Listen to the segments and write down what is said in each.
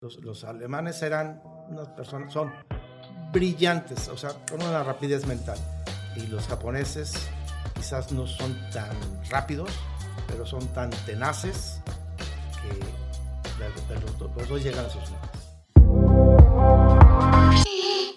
Los, alemanes eran unas personas, son brillantes, o sea, con una rapidez mental. Y los japoneses quizás no son tan rápidos, pero son tan tenaces que los, dos llegan a sus metas.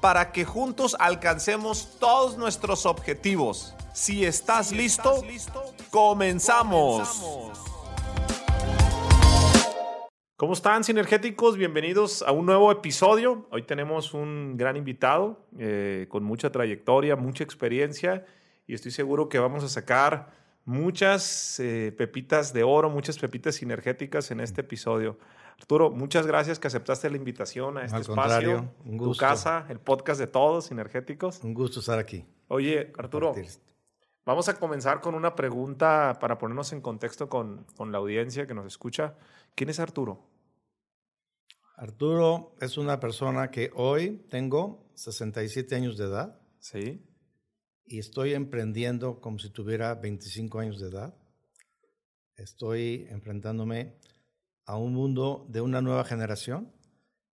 para que juntos alcancemos todos nuestros objetivos. Si estás, listo, comenzamos. ¿Cómo están, sinergéticos? Bienvenidos a un nuevo episodio. Hoy tenemos un gran invitado eh, con mucha trayectoria, mucha experiencia y estoy seguro que vamos a sacar muchas eh, pepitas de oro, muchas pepitas sinergéticas en este episodio. Arturo, muchas gracias que aceptaste la invitación a este espacio. Un gusto. Tu casa, el podcast de todos, Sinergéticos. Un gusto estar aquí. Oye, Arturo, vamos a comenzar con una pregunta para ponernos en contexto con, con la audiencia que nos escucha. ¿Quién es Arturo? Arturo es una persona que hoy tengo 67 años de edad. Sí. Y estoy emprendiendo como si tuviera 25 años de edad. Estoy enfrentándome a un mundo de una nueva generación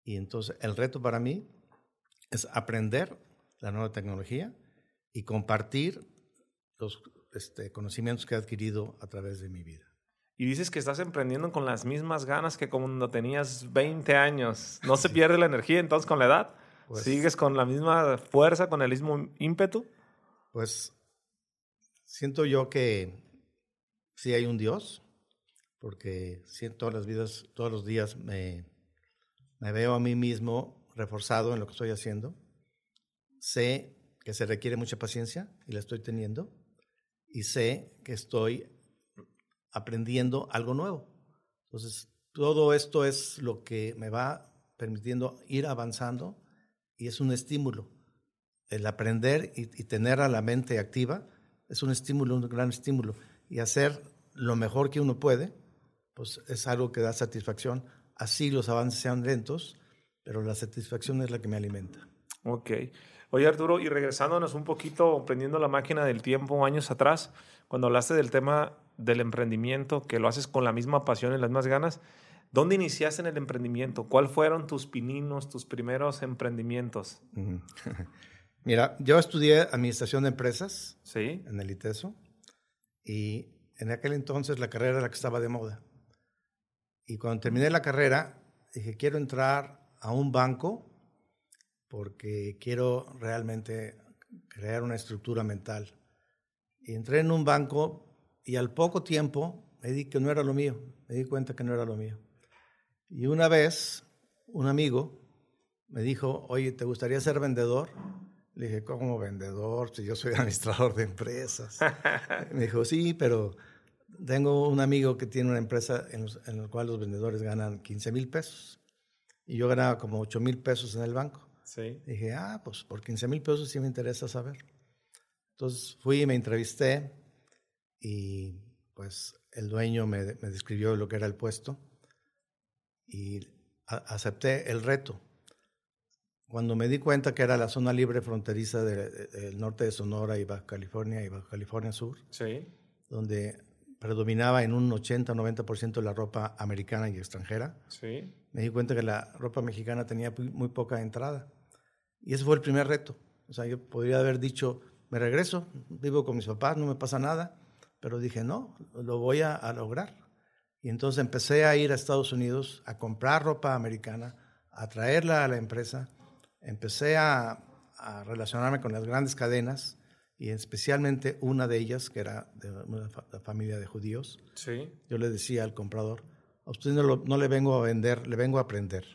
y entonces el reto para mí es aprender la nueva tecnología y compartir los este, conocimientos que he adquirido a través de mi vida. Y dices que estás emprendiendo con las mismas ganas que cuando tenías 20 años. ¿No se pierde la energía entonces con la edad? Pues ¿Sigues con la misma fuerza, con el mismo ímpetu? Pues siento yo que sí hay un Dios, porque todas las vidas, todos los días me, me veo a mí mismo reforzado en lo que estoy haciendo. Sé que se requiere mucha paciencia y la estoy teniendo. Y sé que estoy aprendiendo algo nuevo. Entonces, todo esto es lo que me va permitiendo ir avanzando y es un estímulo. El aprender y, y tener a la mente activa es un estímulo, un gran estímulo. Y hacer lo mejor que uno puede pues es algo que da satisfacción. Así los avances sean lentos, pero la satisfacción es la que me alimenta. Ok. Oye Arturo, y regresándonos un poquito, prendiendo la máquina del tiempo años atrás, cuando hablaste del tema del emprendimiento, que lo haces con la misma pasión y las mismas ganas, ¿dónde iniciaste en el emprendimiento? ¿Cuáles fueron tus pininos, tus primeros emprendimientos? Mira, yo estudié administración de empresas ¿Sí? en el ITESO y en aquel entonces la carrera era la que estaba de moda. Y cuando terminé la carrera, dije, quiero entrar a un banco porque quiero realmente crear una estructura mental. Y entré en un banco y al poco tiempo me di que no era lo mío, me di cuenta que no era lo mío. Y una vez un amigo me dijo, oye, ¿te gustaría ser vendedor? Le dije, ¿cómo vendedor? Si yo soy administrador de empresas. me dijo, sí, pero tengo un amigo que tiene una empresa en, la cual los vendedores ganan 15 mil pesos y yo ganaba como 8 mil pesos en el banco. Sí. dije, ah, pues por 15 mil pesos sí me interesa saber. Entonces fui y me entrevisté y pues el dueño me, describió lo que era el puesto y acepté el reto. Cuando me di cuenta que era la zona libre fronteriza del norte de Sonora y Baja California y Baja California Sur, sí. donde predominaba en un 80-90% la ropa americana y extranjera. Sí. Me di cuenta que la ropa mexicana tenía muy poca entrada. Y ese fue el primer reto. O sea, yo podría haber dicho, me regreso, vivo con mis papás, no me pasa nada. Pero dije, no, lo voy a, lograr. Y entonces empecé a ir a Estados Unidos a comprar ropa americana, a traerla a la empresa. Empecé a, a relacionarme con las grandes cadenas y especialmente una de ellas, que era de una familia de judíos, sí. yo le decía al comprador, a usted no, no, le vengo a vender, le vengo a aprender.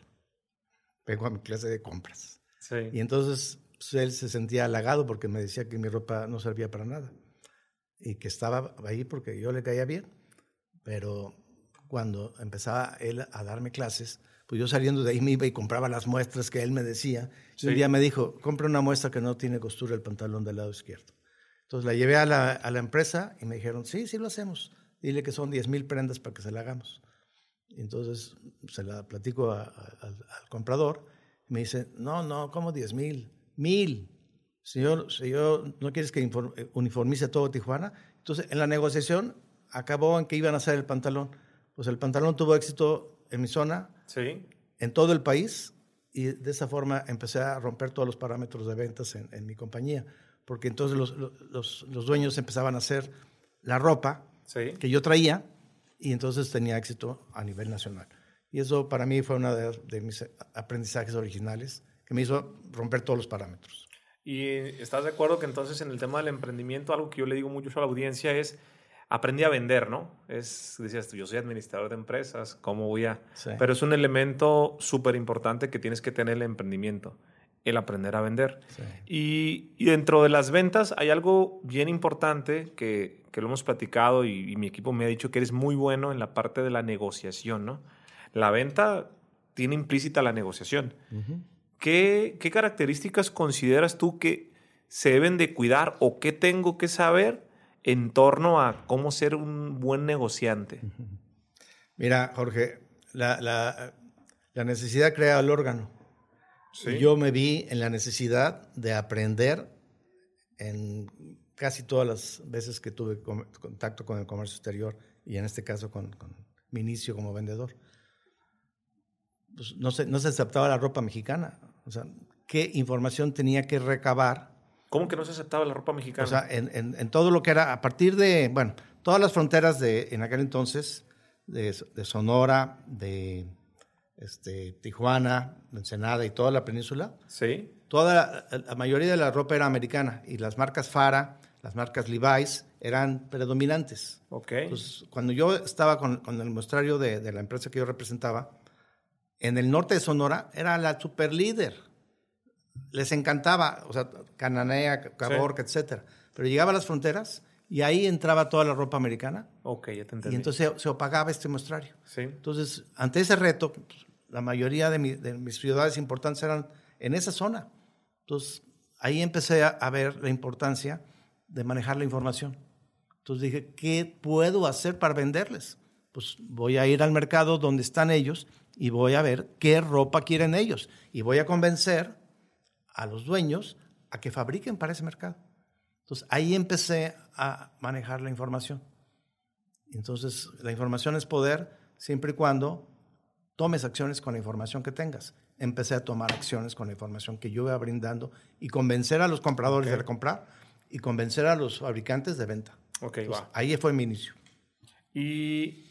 Vengo a mi clase de compras. Sí. Y entonces pues, él se sentía halagado porque me decía que mi ropa no servía para nada y que estaba ahí porque yo le caía bien. Pero cuando empezaba él a darme clases, pues yo saliendo de ahí me iba y compraba las muestras que él me decía. Y un día me dijo, compra una muestra que no tiene costura el pantalón del lado izquierdo. Entonces la llevé a la, a la empresa y me dijeron, sí, sí lo hacemos. Dile que son 10 mil prendas para que se la hagamos. Y entonces se la platico al, al comprador. Y me dice, no, no, ¿cómo 10 mil? Mil. Señor, señor, ¿no quieres que uniformice todo Tijuana? Entonces, en la negociación acabó en que iban a hacer el pantalón. Pues el pantalón tuvo éxito en mi zona, sí. en todo el país, y de esa forma empecé a romper todos los parámetros de ventas en, en mi compañía, porque entonces los, los, los, dueños empezaban a hacer la ropa sí. que yo traía, y entonces tenía éxito a nivel nacional. Y eso para mí fue uno de, de mis aprendizajes originales, que me hizo romper todos los parámetros. ¿Y estás de acuerdo que entonces en el tema del emprendimiento, algo que yo le digo mucho a la audiencia es aprendí a vender, ¿no? Es, decías tú, yo soy administrador de empresas, ¿cómo voy a...? Sí. Pero es un elemento súper importante que tienes que tener el emprendimiento, el aprender a vender. Sí. Y, y, dentro de las ventas hay algo bien importante que, que lo hemos platicado y, y, mi equipo me ha dicho que eres muy bueno en la parte de la negociación, ¿no? La venta tiene implícita la negociación. Uh -huh. ¿Qué, ¿Qué características consideras tú que se deben de cuidar o qué tengo que saber en torno a cómo ser un buen negociante? Mira, Jorge, la, la, la necesidad crea el órgano. ¿Sí? Yo me vi en la necesidad de aprender en casi todas las veces que tuve contacto con el comercio exterior y en este caso con, con mi inicio como vendedor. Pues no, se, no se aceptaba la ropa mexicana. O sea, ¿qué información tenía que recabar? ¿Cómo que no se aceptaba la ropa mexicana? O sea, en, en, en, todo lo que era, a partir de, bueno, todas las fronteras de, en aquel entonces, de, de Sonora, de este, Tijuana, Ensenada y toda la península. Sí. Toda la, la, mayoría de la ropa era americana y las marcas Fara, las marcas Levi's eran predominantes. Ok. Entonces, cuando yo estaba con, con el muestrario de, de, la empresa que yo representaba, en el norte de Sonora era la super líder les encantaba, o sea, Cananea, Caborca, sí. etcétera. Pero llegaba a las fronteras y ahí entraba toda la ropa americana. Ok, ya te entendí. Y entonces se, se opagaba este muestrario. Sí. Entonces, ante ese reto, pues, la mayoría de, mi, de, mis ciudades importantes eran en esa zona. Entonces, ahí empecé a, a ver la importancia de manejar la información. Entonces dije, ¿qué puedo hacer para venderles? Pues voy a ir al mercado donde están ellos y voy a ver qué ropa quieren ellos. Y voy a convencer a los dueños a que fabriquen para ese mercado. Entonces ahí empecé a manejar la información. Entonces la información es poder siempre y cuando tomes acciones con la información que tengas. Empecé a tomar acciones con la información que yo iba brindando y convencer a los compradores okay. de comprar y convencer a los fabricantes de venta. Okay, Entonces. Ahí fue mi inicio. ¿Y,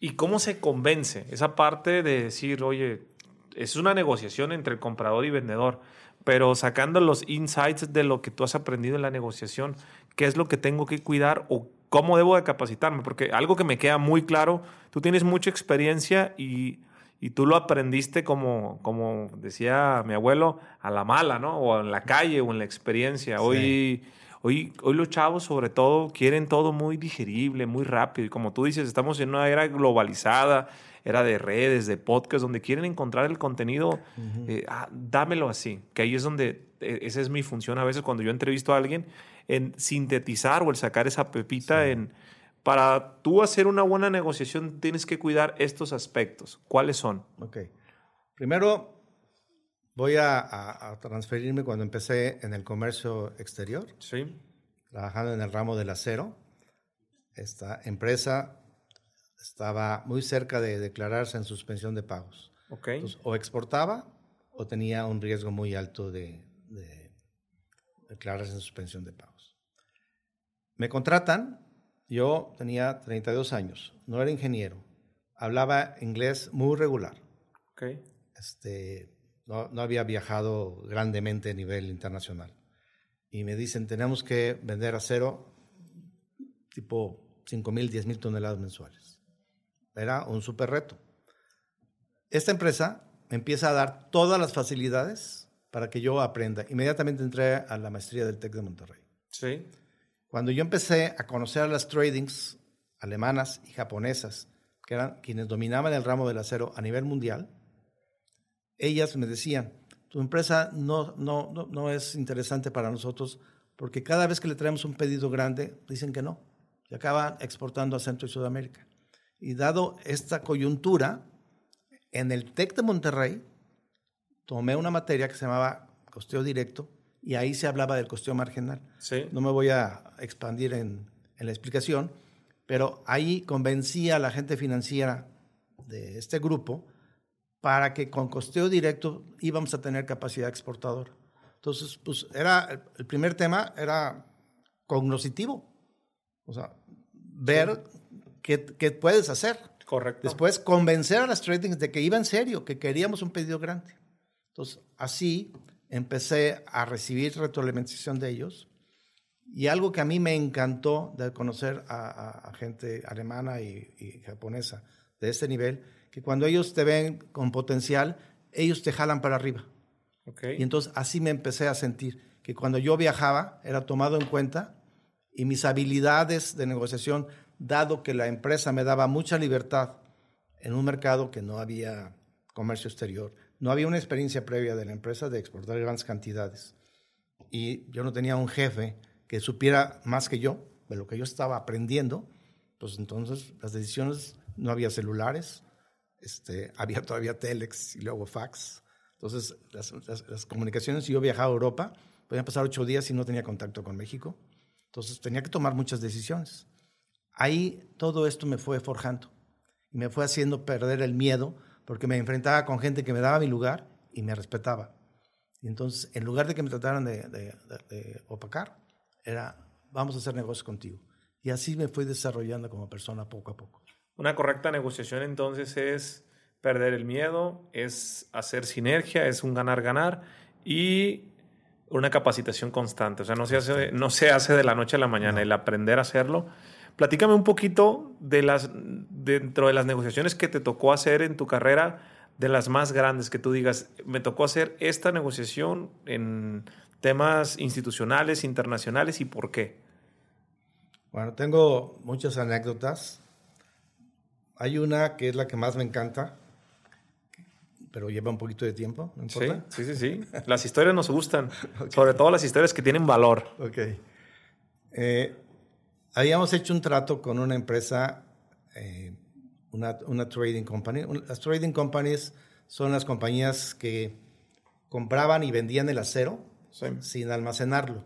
¿Y cómo se convence? Esa parte de decir, oye, es una negociación entre el comprador y vendedor pero sacando los insights de lo que tú has aprendido en la negociación, qué es lo que tengo que cuidar o cómo debo de capacitarme, porque algo que me queda muy claro, tú tienes mucha experiencia y, y tú lo aprendiste como, como decía mi abuelo, a la mala, ¿no? O en la calle o en la experiencia. Sí. Hoy, hoy, hoy los chavos sobre todo quieren todo muy digerible, muy rápido y como tú dices, estamos en una era globalizada, era de redes, de podcast, donde quieren encontrar el contenido, uh -huh. eh, ah, dámelo así, que ahí es donde, eh, esa es mi función a veces cuando yo entrevisto a alguien, en sintetizar o el sacar esa pepita sí. en... Para tú hacer una buena negociación tienes que cuidar estos aspectos. ¿Cuáles son? Ok. Primero, voy a, a, a transferirme cuando empecé en el comercio exterior. Sí. Trabajando en el ramo del acero. Esta empresa estaba muy cerca de declararse en suspensión de pagos. Okay. Entonces, o exportaba o tenía un riesgo muy alto de, de, declararse en suspensión de pagos. Me contratan, yo tenía 32 años, no era ingeniero, hablaba inglés muy regular. Okay. Este, no, no había viajado grandemente a nivel internacional. Y me dicen, tenemos que vender acero tipo 5 mil, 10 mil toneladas mensuales. Era un super reto. Esta empresa me empieza a dar todas las facilidades para que yo aprenda. Inmediatamente entré a la maestría del TEC de Monterrey. Sí. Cuando yo empecé a conocer a las tradings alemanas y japonesas, que eran quienes dominaban el ramo del acero a nivel mundial, ellas me decían, tu empresa no, no, no, es interesante para nosotros porque cada vez que le traemos un pedido grande, dicen que no, y acaban exportando a Centro y Sudamérica. Y dado esta coyuntura, en el TEC de Monterrey, tomé una materia que se llamaba costeo directo y ahí se hablaba del costeo marginal. Sí. No me voy a expandir en, en la explicación, pero ahí convencí a la gente financiera de este grupo para que con costeo directo íbamos a tener capacidad exportadora. Entonces, pues era el primer tema era cognoscitivo, o sea, ver qué, qué, puedes hacer. Correcto. Después convencer a las tradings de que iba en serio, que queríamos un pedido grande. Entonces, así empecé a recibir retroalimentación de ellos. Y algo que a mí me encantó de conocer a, a, a gente alemana y, y, japonesa de este nivel, que cuando ellos te ven con potencial, ellos te jalan para arriba. Okay. Y entonces así me empecé a sentir, que cuando yo viajaba era tomado en cuenta y mis habilidades de negociación, dado que la empresa me daba mucha libertad en un mercado que no había comercio exterior, no había una experiencia previa de la empresa de exportar grandes cantidades. Y yo no tenía un jefe que supiera más que yo de lo que yo estaba aprendiendo, pues entonces las decisiones, no había celulares, este, había todavía telex y luego fax. Entonces las, las, comunicaciones, si yo viajaba a Europa, podían pasar ocho días y no tenía contacto con México. Entonces tenía que tomar muchas decisiones. Ahí todo esto me fue forjando y me fue haciendo perder el miedo porque me enfrentaba con gente que me daba mi lugar y me respetaba. Y entonces, en lugar de que me trataran de, de, de, de opacar, era, vamos a hacer negocios contigo. Y así me fui desarrollando como persona poco a poco. Una correcta negociación entonces es perder el miedo, es hacer sinergia, es un ganar-ganar y una capacitación constante. O sea, no se hace, no se hace de la noche a la mañana, no. el aprender a hacerlo. Platícame un poquito de las, dentro de las negociaciones que te tocó hacer en tu carrera, de las más grandes que tú digas, me tocó hacer esta negociación en temas institucionales, internacionales y por qué. Bueno, tengo muchas anécdotas. Hay una que es la que más me encanta, pero lleva un poquito de tiempo, ¿no importa? Sí, sí, sí. sí. Las historias nos gustan, okay. sobre todo las historias que tienen valor. Ok. Eh, habíamos hecho un trato con una empresa, eh, una, una, trading company. Las trading companies son las compañías que compraban y vendían el acero sí. sin almacenarlo.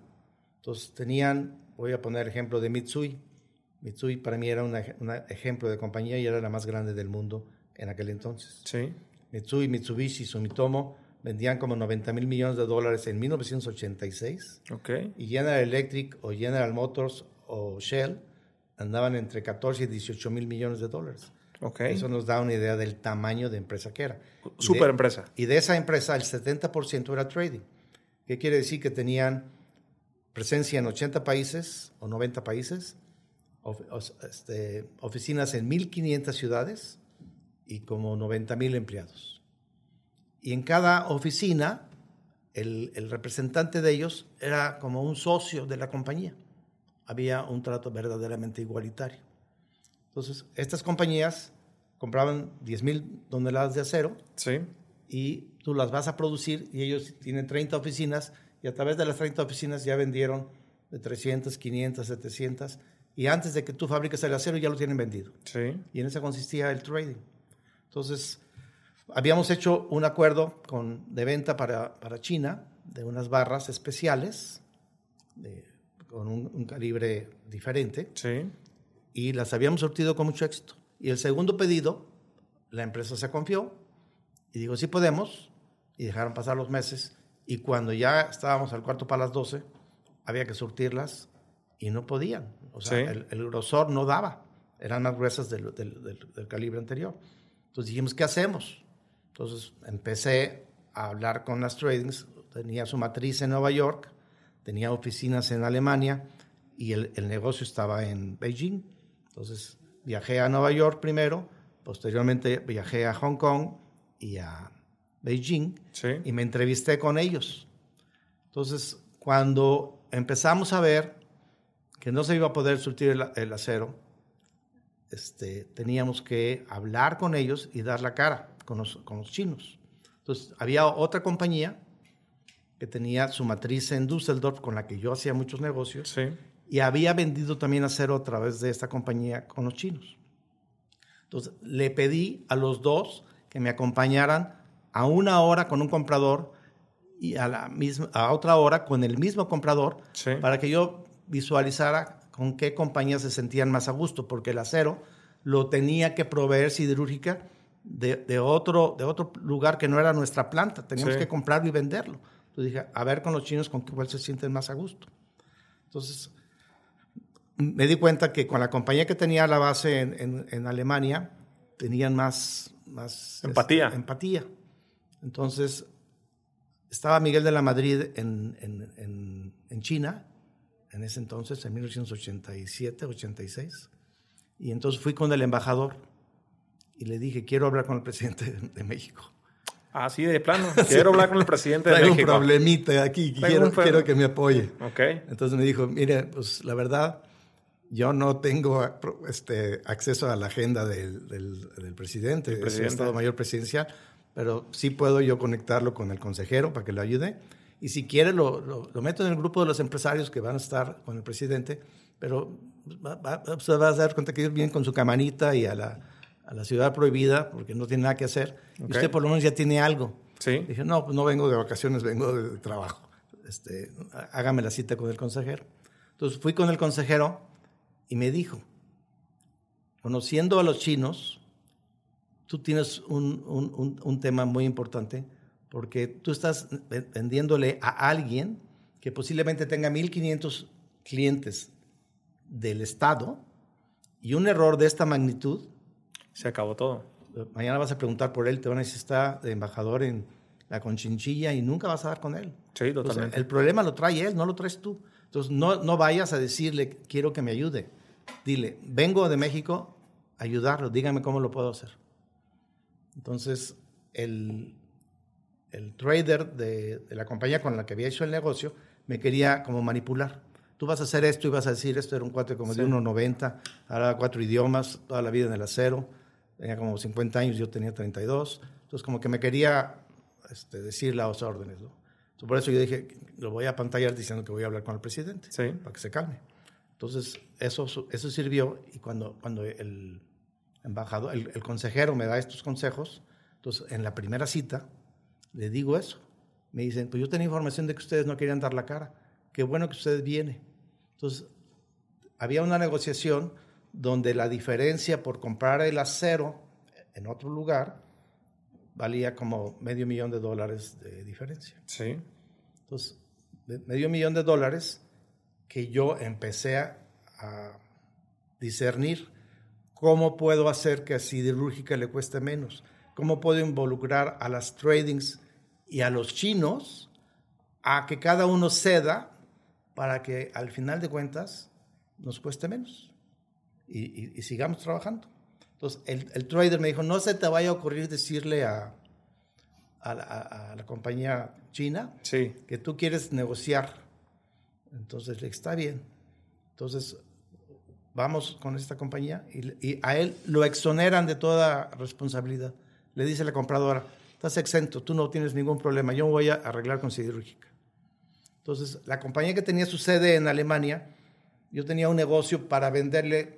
Entonces tenían, voy a poner ejemplo de Mitsui. Mitsui para mí era un ejemplo de compañía y era la más grande del mundo en aquel entonces. Sí. Mitsui, Mitsubishi, Sumitomo vendían como 90 mil millones de dólares en 1986. Okay. Y General Electric o General Motors o Shell andaban entre 14 y 18 mil millones de dólares. Okay. Eso nos da una idea del tamaño de empresa que era. Super empresa. Y de esa empresa el 70% era trading. ¿Qué quiere decir? Que tenían presencia en 80 países o 90 países, of, este, oficinas en 1.500 ciudades y como 90 mil empleados. Y en cada oficina, el, el, representante de ellos era como un socio de la compañía. Había un trato verdaderamente igualitario. Entonces, estas compañías compraban 10 mil toneladas de acero sí. y tú las vas a producir y ellos tienen 30 oficinas y a través de las 30 oficinas ya vendieron de 300, 500, 700 y antes de que tú fabriques el acero ya lo tienen vendido. Sí. Y en eso consistía el trading. Entonces, habíamos hecho un acuerdo con, de venta para, para China de unas barras especiales de, con un, un, calibre diferente. Sí. Y las habíamos surtido con mucho éxito. Y el segundo pedido, la empresa se confió y dijo, sí podemos. Y dejaron pasar los meses. Y cuando ya estábamos al cuarto para las 12, había que surtirlas y no podían. O sea, sí. el, el, grosor no daba. Eran más gruesas del, del, del, del calibre anterior. Entonces dijimos, ¿qué hacemos? Entonces empecé a hablar con las tradings. Tenía su matriz en Nueva York, tenía oficinas en Alemania y el, el, negocio estaba en Beijing. Entonces viajé a Nueva York primero, posteriormente viajé a Hong Kong y a Beijing sí. y me entrevisté con ellos. Entonces, cuando empezamos a ver que no se iba a poder surtir el, el acero, este, teníamos que hablar con ellos y dar la cara con los, con los chinos. Entonces, había otra compañía que tenía su matriz en Düsseldorf con la que yo hacía muchos negocios Sí. y había vendido también acero a través de esta compañía con los chinos. Entonces, le pedí a los dos que me acompañaran a una hora con un comprador y a, la misma, a otra hora con el mismo comprador Sí. para que yo visualizara con qué compañías se sentían más a gusto, porque el acero lo tenía que proveer siderúrgica de, de otro, de otro lugar que no era nuestra planta. Teníamos Sí. que comprarlo y venderlo. Entonces dije, a ver con los chinos con cuál se sienten más a gusto. Entonces, me di cuenta que con la compañía que tenía la base en, en- en Alemania, tenían más... más Empatía. este, empatía. Entonces, estaba Miguel de la Madrid en, en- en- en China, en ese entonces, en 1987, 86. Y entonces fui con el embajador y le dije, quiero hablar con el presidente de, de México. Así de plano. Quiero hablar con el presidente de Traigo un México. problemita aquí, quiero, un pro- quiero que me apoye. Ok. Entonces me dijo, mire, pues la verdad, yo no tengo este, acceso a la agenda del, del- del presidente, El del. Estado Mayor Presidencial, pero sí puedo yo conectarlo con el consejero para que lo ayude. Y si quiere, lo, lo- lo meto en el grupo de los empresarios que van a estar con el presidente, pero va, va- se va a dar cuenta que ellos vienen con su camanita y a la, a la ciudad prohibida porque no tiene nada que hacer. Y usted por lo menos ya tiene algo. Sí. Dije, no, pues no vengo de vacaciones, vengo de, trabajo. Este, há- hágame la cita con el consejero. Entonces fui con el consejero y me dijo, conociendo a los chinos, tú tienes un, un- un- un tema muy importante porque tú estás ve- vendiéndole a alguien que posiblemente tenga 1.500 clientes del Estado y un error de esta magnitud Se acabó todo. Mañana vas a preguntar por él, te van a decir está de embajador en la Conchinchilla y nunca vas a dar con él. Sí, totalmente. el problema lo trae él, no lo traes tú. Entonces, no, no vayas a decirle, quiero que me ayude. Dile, vengo de México a ayudarlo, dígame cómo lo puedo hacer. Entonces, el, el trader de, de la compañía con la que había hecho el negocio me quería como manipular. Tú vas a hacer esto y vas a decir esto. Era un cuate como Sí. de 1,90, hablaba cuatro idiomas, toda la vida en el acero. Tenía como 50 años, yo tenía 32. Entonces, como que me quería este, decir las órdenes. ¿no? Entonces, por eso yo dije, lo voy a pantallar diciendo que voy a hablar con el presidente Sí. para que se calme. Entonces, eso, eso sirvió y cuando, cuando el embajador, el, el consejero me da estos consejos, entonces en la primera cita le digo eso. Me dicen, pues yo tenía información de que ustedes no querían dar la cara. Qué bueno que ustedes vienen. Entonces, había una negociación donde la diferencia por comprar el acero en otro lugar valía como medio millón de dólares de diferencia. Sí. Entonces, medio millón de dólares que yo empecé a, a discernir cómo puedo hacer que a siderúrgica le cueste menos, cómo puedo involucrar a las tradings y a los chinos a que cada uno ceda para que al final de cuentas nos cueste menos y, y- y sigamos trabajando. Entonces, el, el trader me dijo, no se te vaya a ocurrir decirle a, a la- a- la compañía china Sí. que tú quieres negociar. Entonces le está bien. Entonces vamos con esta compañía y, y a él lo exoneran de toda responsabilidad. Le dice la compradora, estás exento, tú no tienes ningún problema, yo me voy a arreglar con siderúrgica. Entonces la compañía que tenía su sede en Alemania, yo tenía un negocio para venderle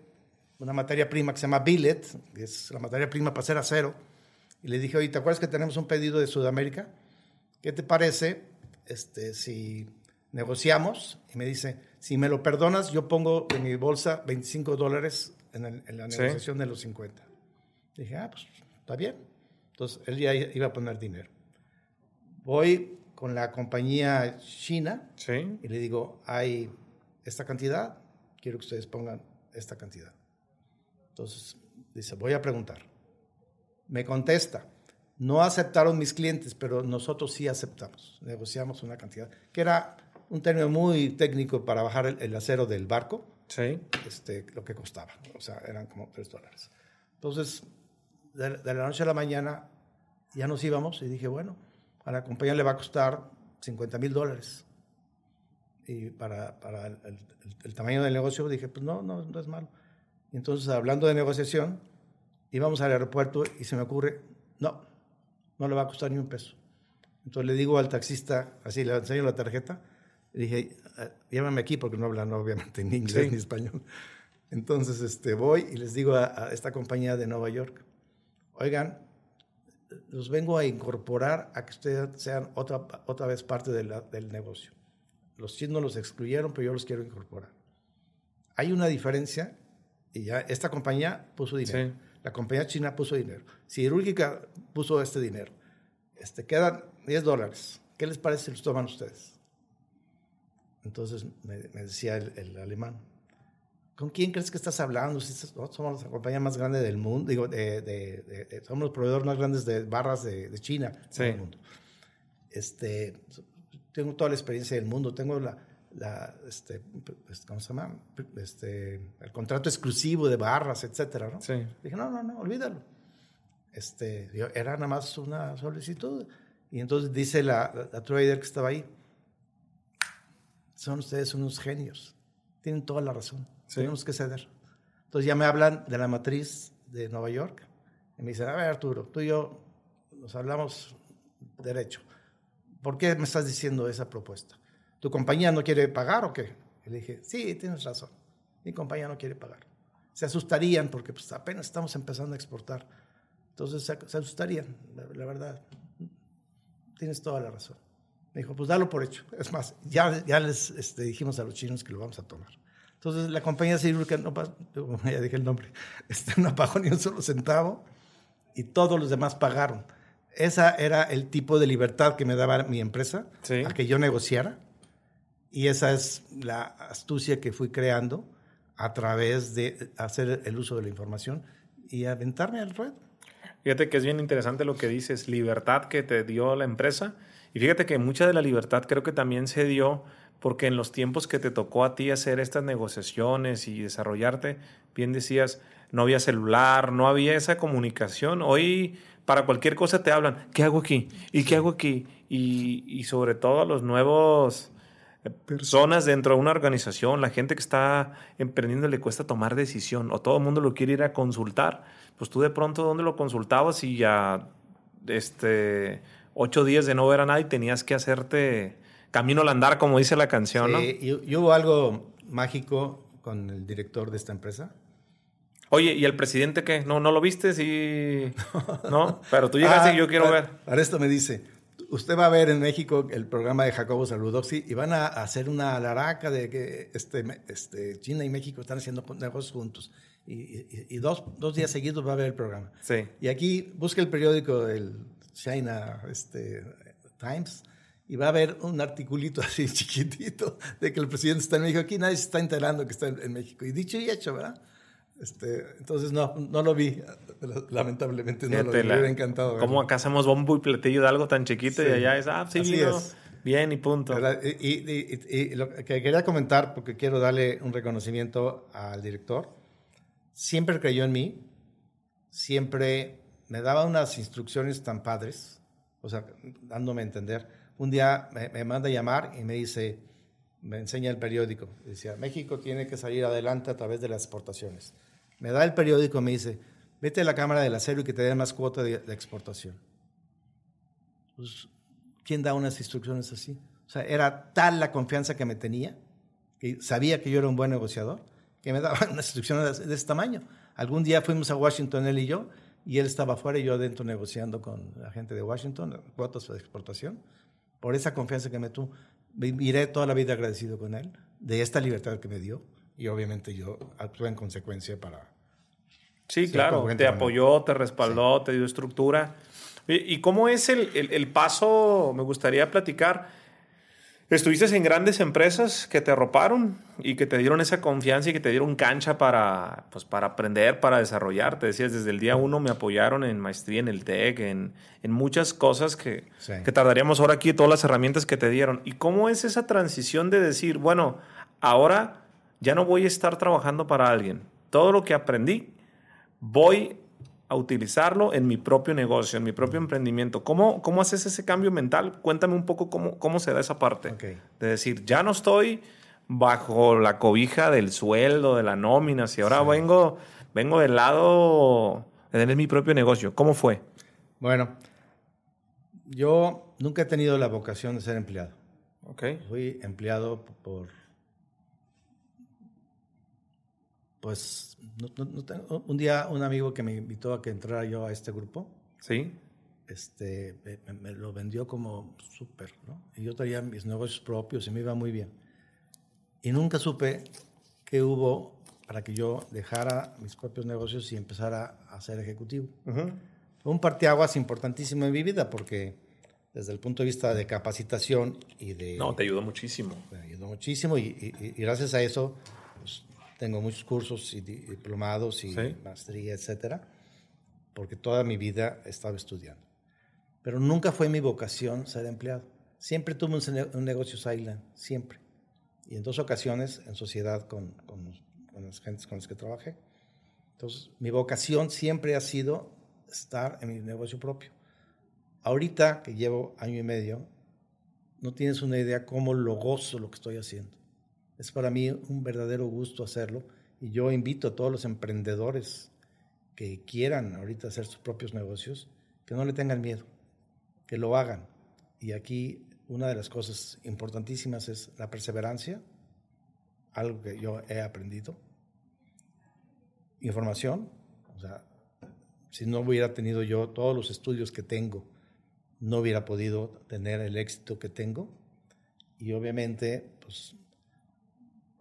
una materia prima que se llama billet, que es la materia prima para hacer acero. Y le dije, oye, ¿te acuerdas que tenemos un pedido de Sudamérica? ¿Qué te parece este, si negociamos? Y me dice, si me lo perdonas, yo pongo en mi bolsa 25 dólares en, el- en la Sí. negociación de los 50. Dije, ah, pues está bien. Entonces, él ya iba a poner dinero. Voy con la compañía china Sí. y le digo, hay esta cantidad, quiero que ustedes pongan esta cantidad. Entonces, dice, voy a preguntar. Me contesta, no aceptaron mis clientes, pero nosotros sí aceptamos. Negociamos una cantidad, que era un término muy técnico para bajar el, el acero del barco, Sí. este, lo que costaba. O sea, eran como 3 dólares. Entonces, de, de la noche a la mañana ya nos íbamos y dije, bueno, a la compañía le va a costar 50 mil dólares. Y para, para el, el- el tamaño del negocio dije, pues no, no, no es malo. Y entonces, hablando de negociación, íbamos al aeropuerto y se me ocurre, no, no le va a costar ni un peso. Entonces le digo al taxista, así le enseño la tarjeta, le dije, ah, llámame aquí porque no hablan obviamente ni inglés ni español. Entonces este, voy y les digo a, a, esta compañía de Nueva York, oigan, los vengo a incorporar a que ustedes sean otra, otra vez parte de la, del negocio. Los chinos los excluyeron, pero yo los quiero incorporar. Hay una diferencia y ya esta compañía puso dinero. Sí. La compañía china puso dinero. Cirúrgica puso este dinero. Este, quedan 10 dólares. ¿Qué les parece si los toman ustedes? Entonces me, me decía el, el, alemán, ¿con quién crees que estás hablando? Si somos la compañía más grande del mundo, digo, de, de, de, somos los proveedores más grandes de barras de, China sí. en el mundo. Este, tengo toda la experiencia del mundo, tengo la, la este, ¿cómo se llama? Este, el contrato exclusivo de barras, etcétera, ¿no? Sí. Dije, no, no, no, olvídalo. Este, yo, era nada más una solicitud. Y entonces dice la, la, la trader que estaba ahí, son ustedes unos genios, tienen toda la razón, Sí. tenemos que ceder. Entonces ya me hablan de la matriz de Nueva York y me dicen, a ver Arturo, tú y yo nos hablamos derecho. ¿Por qué me estás diciendo esa propuesta? ¿Tu compañía no quiere pagar o qué? Y le dije, sí, tienes razón, mi compañía no quiere pagar. Se asustarían porque pues, apenas estamos empezando a exportar. Entonces se, se asustarían, la, la verdad. Tienes toda la razón. Me dijo, pues dalo por hecho. Es más, ya, ya les este, dijimos a los chinos que lo vamos a tomar. Entonces la compañía cirúrgica, no, ya dije el nombre, este, no pagó ni un solo centavo y todos los demás pagaron. Esa era el tipo de libertad que me daba mi empresa Sí. a que yo negociara. Y esa es la astucia que fui creando a través de hacer el uso de la información y aventarme al ruedo. Fíjate que es bien interesante lo que dices, libertad que te dio la empresa. Y fíjate que mucha de la libertad creo que también se dio porque en los tiempos que te tocó a ti hacer estas negociaciones y desarrollarte, bien decías, no había celular, no había esa comunicación. Hoy para cualquier cosa te hablan, ¿qué hago aquí? ¿Y qué hago aquí? Y, y sobre todo a los nuevos personas dentro de una organización, la gente que está emprendiendo le cuesta tomar decisión o todo el mundo lo quiere ir a consultar, pues tú de pronto dónde lo consultabas y ya este ocho días de no ver a nadie tenías que hacerte camino al andar como dice la canción, ¿no? Sí, y, y hubo algo mágico con el director de esta empresa. Oye, ¿y el presidente qué? ¿No, no lo viste? Sí. No, pero tú llegaste Ah, y yo quiero ah, ver. Para esto me dice, usted va a ver en México el programa de Jacobo Saludowski y van a hacer una laraca de que este, este, China y México están haciendo negocios juntos. Y, y- y dos, dos días seguidos va a ver el programa. Sí. Y aquí busca el periódico, el China este, Times, y va a ver un articulito así chiquitito de que el presidente está en México. Aquí nadie se está enterando que está en, en México. Y dicho y hecho, ¿verdad? Este, entonces no, no lo vi, lamentablemente no lo vi. Fíjate Me hubiera encantado. verlo. Cómo acá hacemos bombo y platillo de algo tan chiquito y Sí. allá es, ah, sí, Así es. Bien y punto. Y, y- y- y lo que quería comentar, porque quiero darle un reconocimiento al director, siempre creyó en mí, siempre me daba unas instrucciones tan padres, o sea, dándome a entender. Un día me, me manda a llamar y me dice, me enseña el periódico, decía, México tiene que salir adelante a través de las exportaciones. Me da el periódico y me dice, vete a la Cámara del Acero y que te den más cuota de, exportación. Pues, ¿quién da unas instrucciones así? O sea, era tal la confianza que me tenía, que sabía que yo era un buen negociador, que me daba unas instrucciones de, de ese tamaño. Algún día fuimos a Washington, él y yo, y él estaba afuera y yo adentro negociando con la gente de Washington, cuotas de exportación, por esa confianza que me tuvo. Viviré toda la vida agradecido con él, de esta libertad que me dio, y obviamente yo actué en consecuencia para... Sí, claro, te apoyó, te respaldó, te dio estructura. ¿Y, y cómo es el, el- el paso? Me gustaría platicar. Estuviste en grandes empresas que te arroparon y que te dieron esa confianza y que te dieron cancha para, pues, para aprender, para desarrollarte. Decías, desde el día uno me apoyaron en maestría, en el TEC, en, en muchas cosas que, Sí. que tardaríamos ahora aquí, todas las herramientas que te dieron. ¿Y cómo es esa transición de decir, bueno, ahora ya no voy a estar trabajando para alguien? Todo lo que aprendí voy a utilizarlo en mi propio negocio, en mi propio emprendimiento. ¿Cómo, cómo haces ese cambio mental? Cuéntame un poco cómo, cómo se da esa parte. De decir, ya no estoy bajo la cobija del sueldo, de la nómina, si ahora vengo, vengo del lado de tener mi propio negocio. ¿Cómo fue? Bueno, yo nunca he tenido la vocación de ser empleado. Fui empleado por... Pues no- no- no tengo- un día un amigo que me invitó a que entrara yo a este grupo, Sí. este, me, lo vendió como súper, ¿no? Y yo traía mis negocios propios y me iba muy bien. Y nunca supe qué hubo para que yo dejara mis propios negocios y empezara a ser ejecutivo. Fue un parteaguas importantísimo en mi vida porque desde el punto de vista de capacitación y de... No, te ayudó muchísimo. Me ayudó muchísimo y, y- y gracias a eso pues, tengo muchos cursos y di- diplomados y Sí. maestría, etcétera, porque toda mi vida he estado estudiando. Pero nunca fue mi vocación ser empleado. Siempre tuve un, ne- un negocio silent, siempre. Y en dos ocasiones en sociedad con, con, con las gentes con las que trabajé. Entonces, mi vocación siempre ha sido estar en mi negocio propio. Ahorita que llevo año y medio, no tienes una idea cómo lo gozo lo que estoy haciendo. Es para mí un verdadero gusto hacerlo y yo invito a todos los emprendedores que quieran ahorita hacer sus propios negocios, que no le tengan miedo, que lo hagan. Y aquí una de las cosas importantísimas es la perseverancia, algo que yo he aprendido. Información, o sea, si no hubiera tenido yo todos los estudios que tengo, no hubiera podido tener el éxito que tengo. Y obviamente, pues,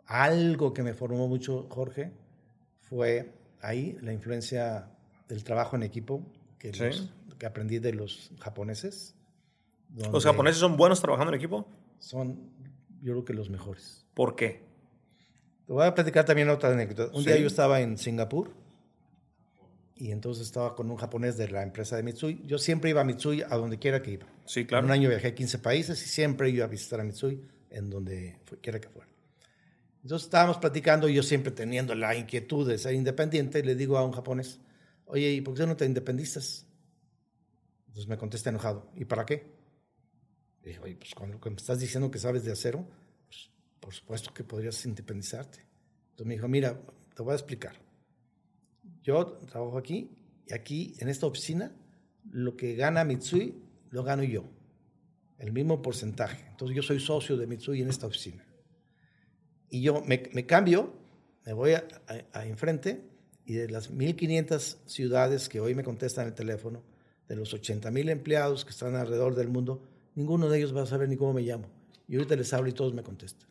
algo que me formó mucho, Jorge, fue ahí la influencia del trabajo en equipo que, Sí. los- que aprendí de los japoneses. ¿Los japoneses son buenos trabajando en equipo? Son, yo creo que los mejores. ¿Por qué? Te voy a platicar también otra anécdota. Un día Sí. yo estaba en Singapur y entonces estaba con un japonés de la empresa de Mitsui. Yo siempre iba a Mitsui a donde quiera que iba. Sí, En claro. un año viajé a 15 países y siempre iba a visitar a Mitsui en donde quiera que fuera. Entonces estábamos platicando yo siempre teniendo la inquietud de ser independiente, le digo a un japonés, oye, ¿y por qué no te independizas? Entonces me contesta enojado, ¿y para qué? Le dije, oye, pues con me estás diciendo que sabes de acero, pues por supuesto que podrías independizarte. Entonces me dijo, mira, te voy a explicar. Yo trabajo aquí y aquí en esta oficina lo que gana Mitsui lo gano yo, el mismo porcentaje. Entonces yo soy socio de Mitsui en esta oficina. Y yo me, me cambio, me voy a, a- a enfrente y de las 1.500 ciudades que hoy me contestan el teléfono, de los 80.000 empleados que están alrededor del mundo, ninguno de ellos va a saber ni cómo me llamo. Y ahorita les hablo y todos me contestan.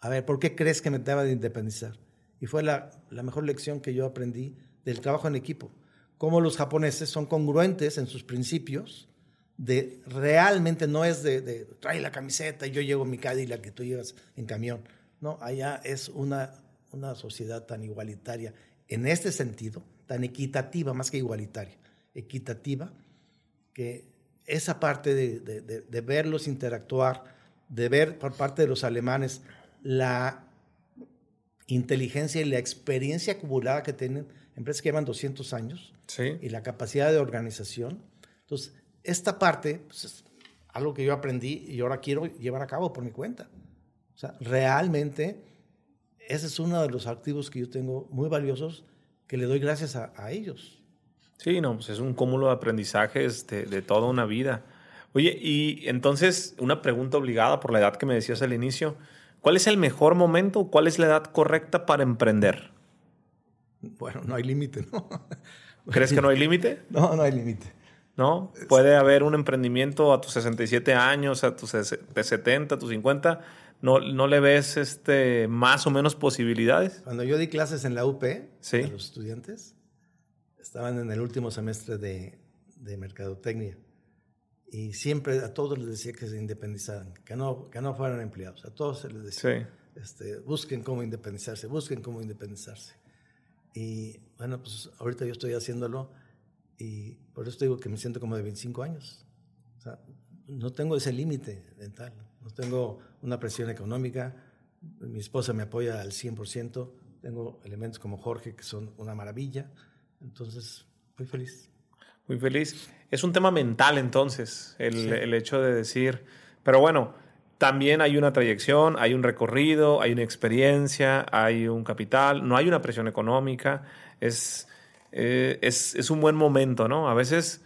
A ver, ¿por qué crees que me deba de independizar? Y fue la, la mejor lección que yo aprendí del trabajo en equipo. Cómo los japoneses son congruentes en sus principios, de realmente no es de, de trae la camiseta y yo llevo mi Cadillac que tú llevas en camión. No, allá es una, una sociedad tan igualitaria, en este sentido, tan equitativa, más que igualitaria, equitativa, que esa parte de, de- de- de verlos interactuar, de ver por parte de los alemanes la inteligencia y la experiencia acumulada que tienen empresas que llevan 200 años Sí. y la capacidad de organización. Entonces, esta parte pues, es algo que yo aprendí y ahora quiero llevar a cabo por mi cuenta. O sea, realmente ese es uno de los activos que yo tengo muy valiosos que le doy gracias a, a ellos. Sí, no, pues es un cúmulo de aprendizajes de, de toda una vida. Oye, y entonces, una pregunta obligada por la edad que me decías al inicio. ¿Cuál es el mejor momento? ¿Cuál es la edad correcta para emprender? Bueno, no hay límite, ¿no? ¿Crees que no hay límite? No, no hay límite. ¿No? Puede haber un emprendimiento a tus 67 años, a tus ses- de 70, a tus 50. ¿No, no le ves este, más o menos posibilidades? Cuando yo di clases en la UP Sí. a los estudiantes, estaban en el último semestre de, de mercadotecnia y siempre a todos les decía que se independizaran, que no, que no fueran empleados. A todos se les decía, Sí. este, busquen cómo independizarse, busquen cómo independizarse. Y bueno, pues ahorita yo estoy haciéndolo y por eso digo que me siento como de 25 años. O sea, no tengo ese límite mental, no tengo una presión económica, mi esposa me apoya al 100%, tengo elementos como Jorge que son una maravilla, entonces muy feliz. Muy feliz. Es un tema mental entonces, el, Sí. el hecho de decir, pero bueno, también hay una trayección, hay un recorrido, hay una experiencia, hay un capital, no hay una presión económica, es, eh, es, es un buen momento, ¿no? A veces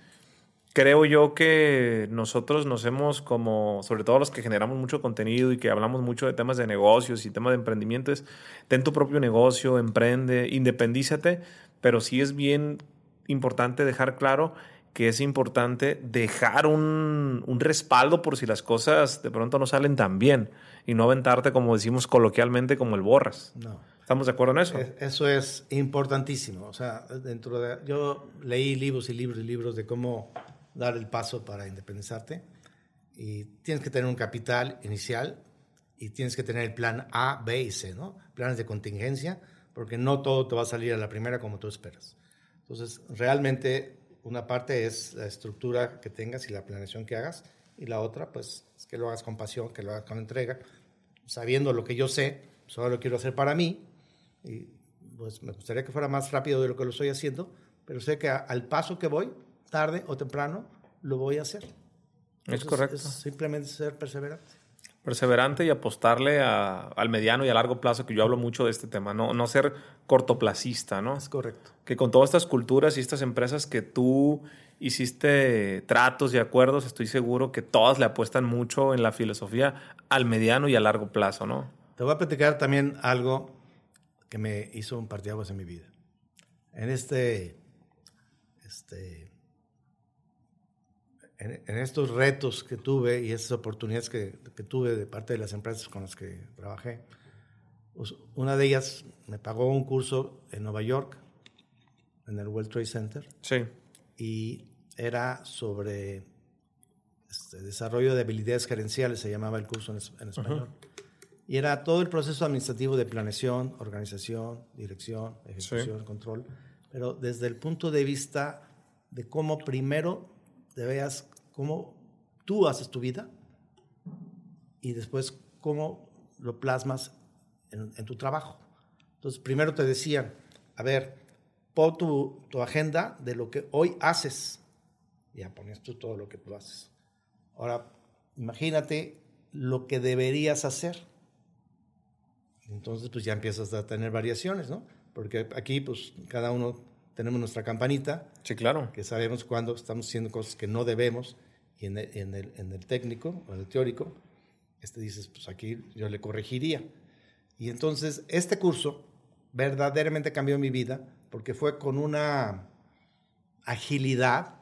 creo yo que nosotros nos hemos como, sobre todo los que generamos mucho contenido y que hablamos mucho de temas de negocios y temas de emprendimiento, es ten tu propio negocio, emprende, independízate, pero sí es bien importante dejar claro que es importante dejar un, un, respaldo por si las cosas de pronto no salen tan bien y no aventarte, como decimos coloquialmente, como el borras. No. ¿Estamos de acuerdo en eso? Eso es importantísimo. O sea, dentro de, yo leí libros y libros y libros de cómo dar el paso para independizarte y tienes que tener un capital inicial y tienes que tener el plan A, B y C, ¿no? Planes de contingencia, porque no todo te va a salir a la primera como tú esperas. Entonces, realmente una parte es la estructura que tengas y la planeación que hagas, y la otra, pues, es que lo hagas con pasión, que lo hagas con entrega, sabiendo lo que yo sé, solo lo quiero hacer para mí, y pues me gustaría que fuera más rápido de lo que lo estoy haciendo, pero sé que al paso que voy, tarde o temprano, lo voy a hacer. es correcto. simplemente ser perseverante. Perseverante y apostarle al mediano y a largo plazo, que yo hablo mucho de este tema, no, no ser cortoplacista, ¿no? Es correcto. Que con todas estas culturas y estas empresas que tú hiciste tratos y acuerdos, estoy seguro que todas le apuestan mucho en la filosofía al mediano y a largo plazo, ¿no? Te voy a platicar también algo que me hizo un partido en mi vida. En este, este en, estos retos que tuve y esas oportunidades que, que, tuve de parte de las empresas con las que trabajé, pues, una de ellas me pagó un curso en Nueva York, en el World Trade Center. Sí. Y era sobre este, desarrollo de habilidades gerenciales, se llamaba el curso en, español. Y era todo el proceso administrativo de planeación, organización, dirección, ejecución, control, pero desde el punto de vista de cómo primero te veas cómo tú haces tu vida y después cómo lo plasmas en, tu trabajo. Entonces, primero te decían, a ver, pon tu, tu, agenda de lo que hoy haces. Ya pones tú todo lo que tú haces. Ahora, imagínate lo que deberías hacer. Entonces, pues ya empiezas a tener variaciones, ¿no? Porque aquí, pues, cada uno tenemos nuestra campanita. Sí, claro. Que sabemos cuando estamos haciendo cosas que no debemos. Y en el, en el, en el técnico o en el teórico, este dices, pues aquí yo le corregiría. Y entonces, este curso verdaderamente cambió mi vida porque fue con una agilidad,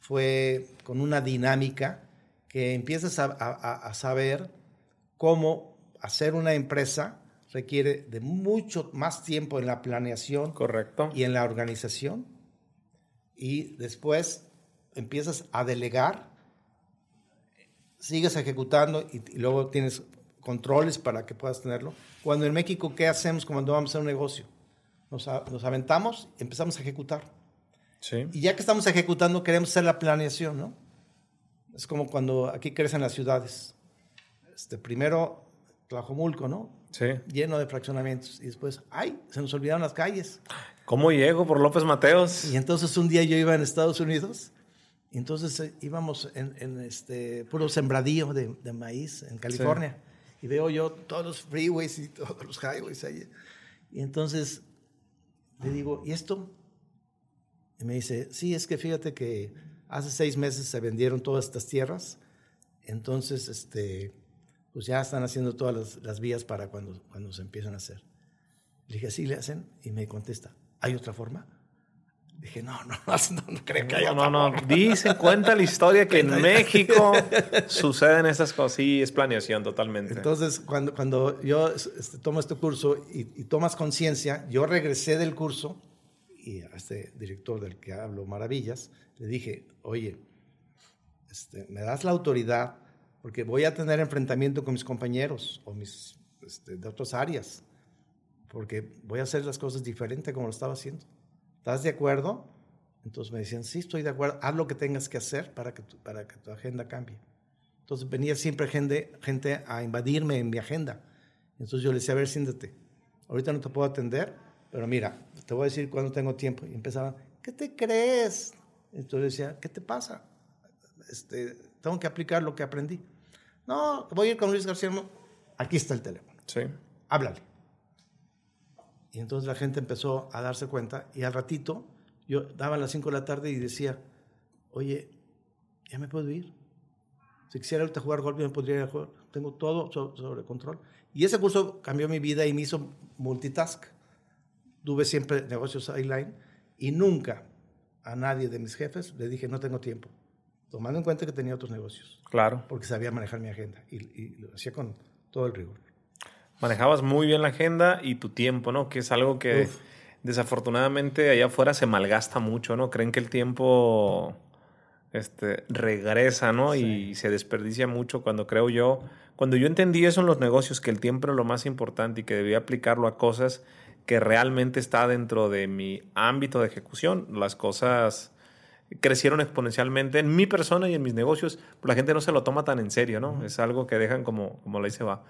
fue con una dinámica que empiezas a, a, a saber cómo hacer una empresa requiere de mucho más tiempo en la planeación Correcto. y en la organización. Y después empiezas a delegar, sigues ejecutando y, luego tienes controles para que puedas tenerlo. Cuando en México, ¿qué hacemos cuando vamos a hacer un negocio? Nos, nos aventamos y empezamos a ejecutar. Sí. Y ya que estamos ejecutando, queremos hacer la planeación, ¿no? Es como cuando aquí crecen las ciudades. Este, primero, Tlajomulco, ¿no? Lleno de fraccionamientos. Y después, ¡ay! Se nos olvidaron las calles. ¿Cómo llego por López Mateos? Y entonces un día yo iba en Estados Unidos y entonces eh, íbamos en, este puro sembradío de, maíz en California. Y veo yo todos los freeways y todos los highways ahí. Y entonces le digo, ¿y esto? Y me dice, sí, es que fíjate que hace seis meses se vendieron todas estas tierras. Entonces, este, pues ya están haciendo todas las, vías para cuando, cuando se empiezan a hacer. Le dije, ¿sí le hacen? Y me contesta, ¿hay otra forma? Dije, no, no, no, no creo que haya No, no, no. Dice, cuenta la historia que en México suceden estas cosas. Sí, es planeación totalmente. Entonces, cuando, cuando yo este, tomo este curso y, y tomas conciencia, yo regresé del curso y a este director del que hablo maravillas, le dije, oye, este, me das la autoridad porque voy a tener enfrentamiento con mis compañeros o mis este, de otras áreas, porque voy a hacer las cosas diferente como lo estaba haciendo. ¿Estás de acuerdo? Entonces me decían, sí, estoy de acuerdo, haz lo que tengas que hacer para que tu, para que tu agenda cambie. Entonces venía siempre gente, gente a invadirme en mi agenda. Entonces yo le decía, a ver, siéntate, ahorita no te puedo atender, pero mira, te voy a decir cuando tengo tiempo. Y empezaban, ¿qué te crees? Entonces decía, ¿qué te pasa? Este, tengo que aplicar lo que aprendí. No, voy a ir con Luis García. Aquí está el teléfono. Sí. Háblale. Y entonces la gente empezó a darse cuenta y al ratito yo daba las 5 de la tarde y decía, oye, ya me puedo ir. Si quisiera ahorita jugar golf, me podría ir a jugar. Tengo todo sobre control. Y ese curso cambió mi vida y me hizo multitask. Tuve siempre negocios online y nunca a nadie de mis jefes le dije no tengo tiempo, tomando en cuenta que tenía otros negocios. Claro. Porque sabía manejar mi agenda y, y lo hacía con todo el rigor. Manejabas muy bien la agenda y tu tiempo, ¿no? Que es algo que desafortunadamente allá afuera se malgasta mucho, ¿no? Creen que el tiempo este, regresa, ¿no? Y se desperdicia mucho cuando creo yo, cuando yo entendí eso en los negocios, que el tiempo era lo más importante y que debía aplicarlo a cosas que realmente está dentro de mi ámbito de ejecución, las cosas crecieron exponencialmente en mi persona y en mis negocios, pero la gente no se lo toma tan en serio, ¿no? Es algo que dejan como, como le se va.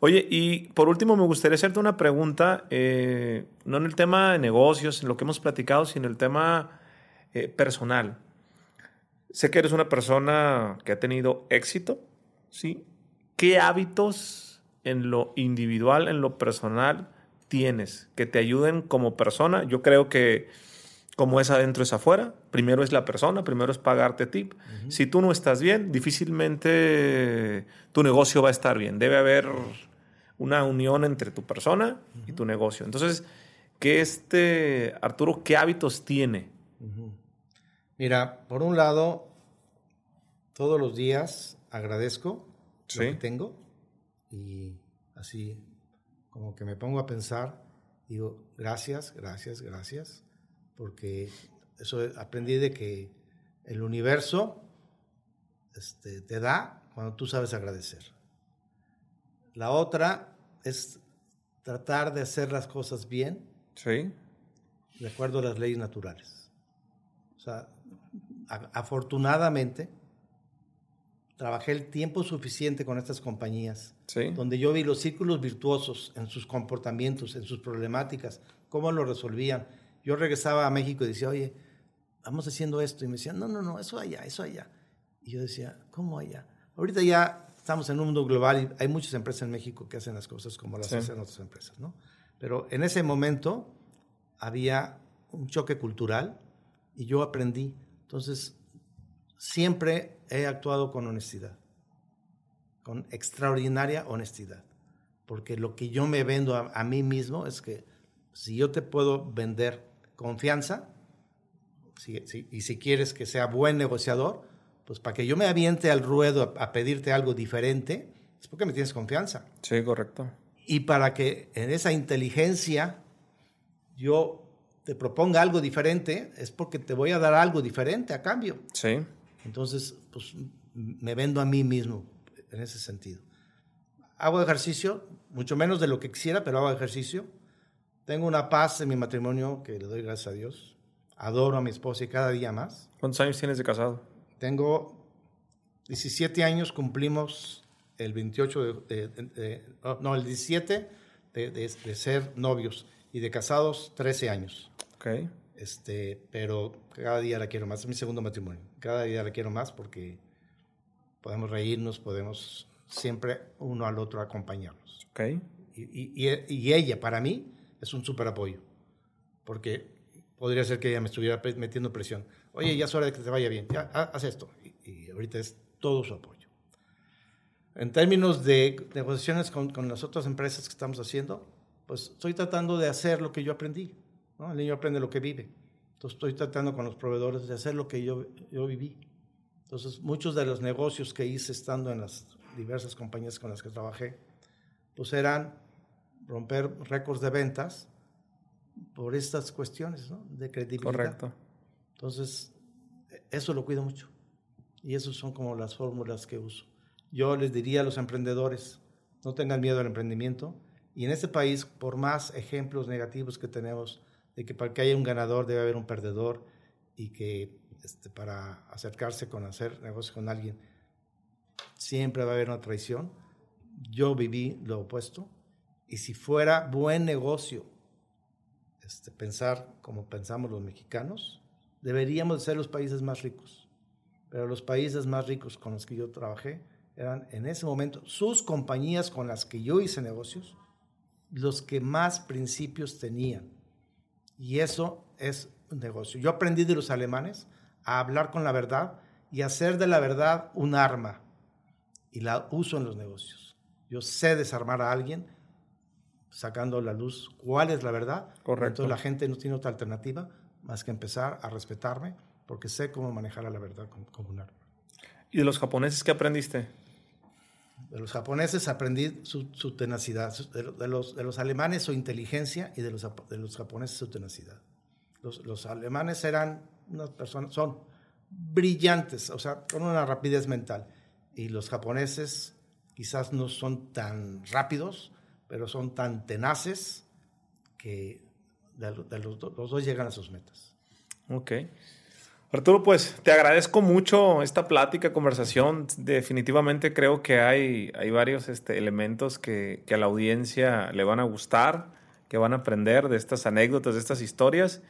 Oye, y por último me gustaría hacerte una pregunta, eh, no en el tema de negocios, en lo que hemos platicado, sino en el tema eh, personal. Sé que eres una persona que ha tenido éxito, ¿sí? ¿Qué hábitos en lo individual, en lo personal, tienes que te ayuden como persona? Yo creo que como es adentro es afuera. Primero es la persona, primero es pagarte tip. Si tú no estás bien, difícilmente tu negocio va a estar bien. Debe haber una unión entre tu persona y tu negocio. Entonces, ¿qué este Arturo, qué hábitos tiene? Mira, por un lado, todos los días agradezco lo que tengo y así como que me pongo a pensar, digo, gracias, gracias, gracias porque eso aprendí de que el universo este, te da cuando tú sabes agradecer. La otra es tratar de hacer las cosas bien. Sí. De acuerdo a las leyes naturales. O sea, afortunadamente, trabajé el tiempo suficiente con estas compañías, donde yo vi los círculos virtuosos en sus comportamientos, en sus problemáticas, cómo lo resolvían yo regresaba a México y decía, oye, vamos haciendo esto. Y me decían, no, no, no, eso allá, eso allá. Y yo decía, ¿cómo allá? Ahorita ya estamos en un mundo global y hay muchas empresas en México que hacen las cosas como las hacen otras empresas, ¿no? Pero en ese momento había un choque cultural y yo aprendí. Entonces, siempre he actuado con honestidad, con extraordinaria honestidad. Porque lo que yo me vendo a, a mí mismo es que si yo te puedo vender confianza, y si quieres que sea buen negociador, pues para que yo me aviente al ruedo a, pedirte algo diferente, es porque me tienes confianza. Sí, correcto. Y para que en esa inteligencia yo te proponga algo diferente, es porque te voy a dar algo diferente a cambio. Sí. Entonces, pues me vendo a mí mismo en ese sentido. Hago ejercicio, mucho menos de lo que quisiera, pero hago ejercicio tengo una paz en mi matrimonio que le doy gracias a Dios. Adoro a mi esposa y cada día más. ¿Cuántos años tienes de casado? Tengo 17 años, cumplimos el 28 de, oh, no, el 17 de, ser novios y de casados 13 años. Ok. Este, pero cada día la quiero más, es mi segundo matrimonio. Cada día la quiero más porque podemos reírnos, podemos siempre uno al otro acompañarnos. Ok. Y, y, y ella, para mí, es un súper apoyo. Porque podría ser que ella me estuviera metiendo presión. Oye, ya es hora de que te vaya bien, ya haz esto. Y, ahorita es todo su apoyo. En términos de negociaciones con, con, las otras empresas que estamos haciendo, pues estoy tratando de hacer lo que yo aprendí. ¿no? El niño aprende lo que vive. Entonces estoy tratando con los proveedores de hacer lo que yo, yo viví. Entonces muchos de los negocios que hice estando en las diversas compañías con las que trabajé, pues eran romper récords de ventas por estas cuestiones ¿no? de credibilidad. Correcto. Entonces, eso lo cuido mucho. Y esas son como las fórmulas que uso. Yo les diría a los emprendedores, no tengan miedo al emprendimiento. Y en este país, por más ejemplos negativos que tenemos de que para que haya un ganador debe haber un perdedor y que este, para acercarse con hacer negocio con alguien siempre va a haber una traición, yo viví lo opuesto y si fuera buen negocio este, pensar como pensamos los mexicanos, deberíamos ser los países más ricos. Pero los países más ricos con los que yo trabajé eran en ese momento sus compañías con las que yo hice negocios, los que más principios tenían. Y eso es un negocio. Yo aprendí de los alemanes a hablar con la verdad y hacer de la verdad un arma y la uso en los negocios. Yo sé desarmar a alguien sacando a la luz cuál es la verdad. Correcto. Entonces la gente no tiene otra alternativa más que empezar a respetarme porque sé cómo manejar a la verdad como, como un arma. ¿Y de los japoneses qué aprendiste? De los japoneses aprendí su, su tenacidad, de, los, de los alemanes su inteligencia y de los, de los japoneses su tenacidad. Los, los alemanes eran unas personas, son brillantes, o sea, con una rapidez mental. Y los japoneses quizás no son tan rápidos, pero son tan tenaces que de, de los, los dos llegan a sus metas. Ok. Arturo, pues te agradezco mucho esta plática, conversación. Definitivamente creo que hay, hay varios este, elementos que, que a la audiencia le van a gustar, que van a aprender de estas anécdotas, de estas historias.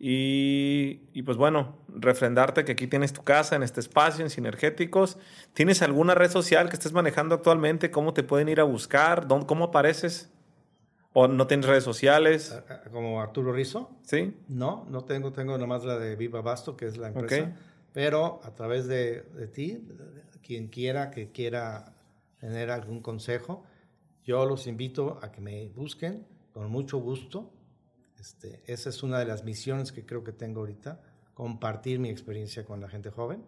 Y, y, pues bueno, refrendarte que aquí tienes tu casa en este espacio, en Sinergéticos. ¿Tienes alguna red social que estés manejando actualmente? ¿Cómo te pueden ir a buscar? ¿Dónde, ¿Cómo apareces? ¿O no tienes redes sociales? Ah, ah, Como Arturo Rizzo, ¿Sí? No, no tengo, tengo nomás la de Viva Basto, que es la empresa. Pero a través de, de ti, quien quiera que quiera tener algún consejo, yo los invito a que me busquen con mucho gusto. Este, esa es una de las misiones que creo que tengo ahorita, compartir mi experiencia con la gente joven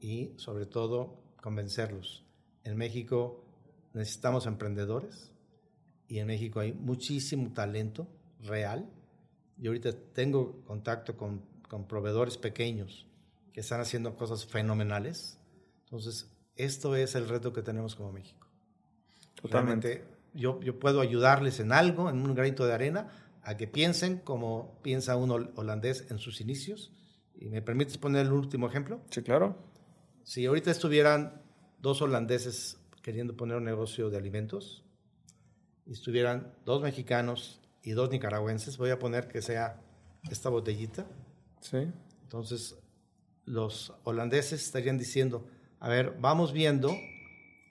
y sobre todo convencerlos. En México necesitamos emprendedores y en México hay muchísimo talento real. Y ahorita tengo contacto con, con proveedores pequeños que están haciendo cosas fenomenales. Entonces, esto es el reto que tenemos como México. Totalmente. Realmente, yo, yo puedo ayudarles en algo, en un granito de arena, a que piensen como piensa un hol- holandés en sus inicios. Y me permites poner el último ejemplo. Sí, claro. Si ahorita estuvieran dos holandeses queriendo poner un negocio de alimentos y estuvieran dos mexicanos y dos nicaragüenses, voy a poner que sea esta botellita. Sí. Entonces, los holandeses estarían diciendo, a ver, vamos viendo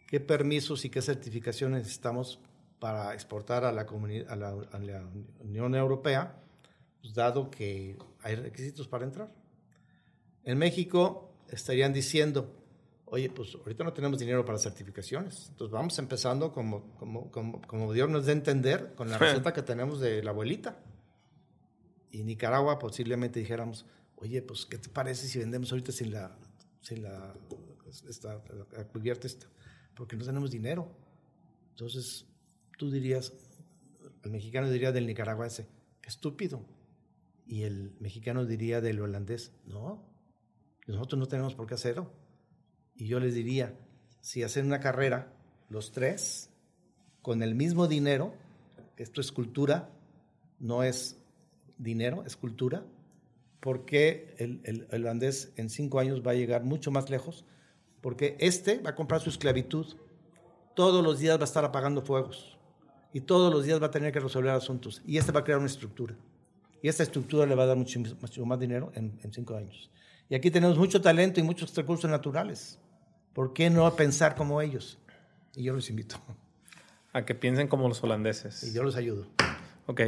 qué permisos y qué certificaciones necesitamos para exportar a la, a la, a la Unión Europea, pues, dado que hay requisitos para entrar. En México estarían diciendo, oye, pues ahorita no tenemos dinero para certificaciones, entonces vamos empezando como, como, como, como Dios nos dé entender con la receta que tenemos de la abuelita. Y Nicaragua posiblemente dijéramos, oye, pues, ¿qué te parece si vendemos ahorita sin la, sin la, esta, la cubierta esta? Porque no tenemos dinero. Entonces, tú dirías, el mexicano diría del nicaragüense, estúpido. Y el mexicano diría del holandés, no, nosotros no tenemos por qué hacerlo. Y yo les diría, si hacen una carrera, los tres, con el mismo dinero, esto es cultura, no es dinero, es cultura, porque el, el, el holandés en cinco años va a llegar mucho más lejos, porque este va a comprar su esclavitud, todos los días va a estar apagando fuegos y todos los días va a tener que resolver asuntos y este va a crear una estructura y esta estructura le va a dar mucho, mucho más dinero en, en cinco años. Y aquí tenemos mucho talento y muchos recursos naturales. ¿Por qué no pensar como ellos? Y yo los invito. A que piensen como los holandeses. Y yo los ayudo. Ok.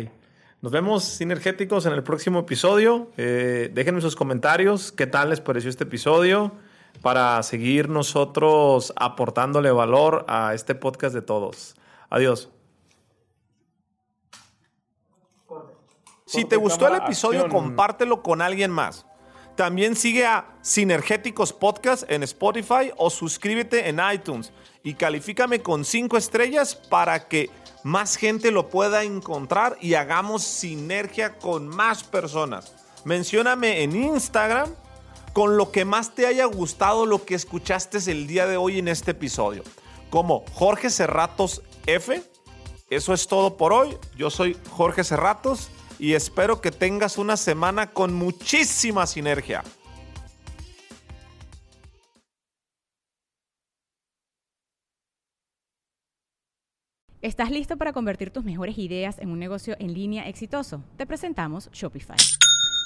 Nos vemos sinergéticos en el próximo episodio. Eh, déjenme sus comentarios. ¿Qué tal les pareció este episodio? Para seguir nosotros aportándole valor a este podcast de todos. Adiós. Si te gustó el episodio, compártelo con alguien más. También sigue a Sinergéticos Podcast en Spotify o suscríbete en iTunes y califícame con 5 estrellas para que más gente lo pueda encontrar y hagamos sinergia con más personas. Mencióname en Instagram con lo que más te haya gustado lo que escuchaste el día de hoy en este episodio. Como Jorge Cerratos F. Eso es todo por hoy. Yo soy Jorge Cerratos y espero que tengas una semana con muchísima sinergia. ¿Estás listo para convertir tus mejores ideas en un negocio en línea exitoso? Te presentamos Shopify.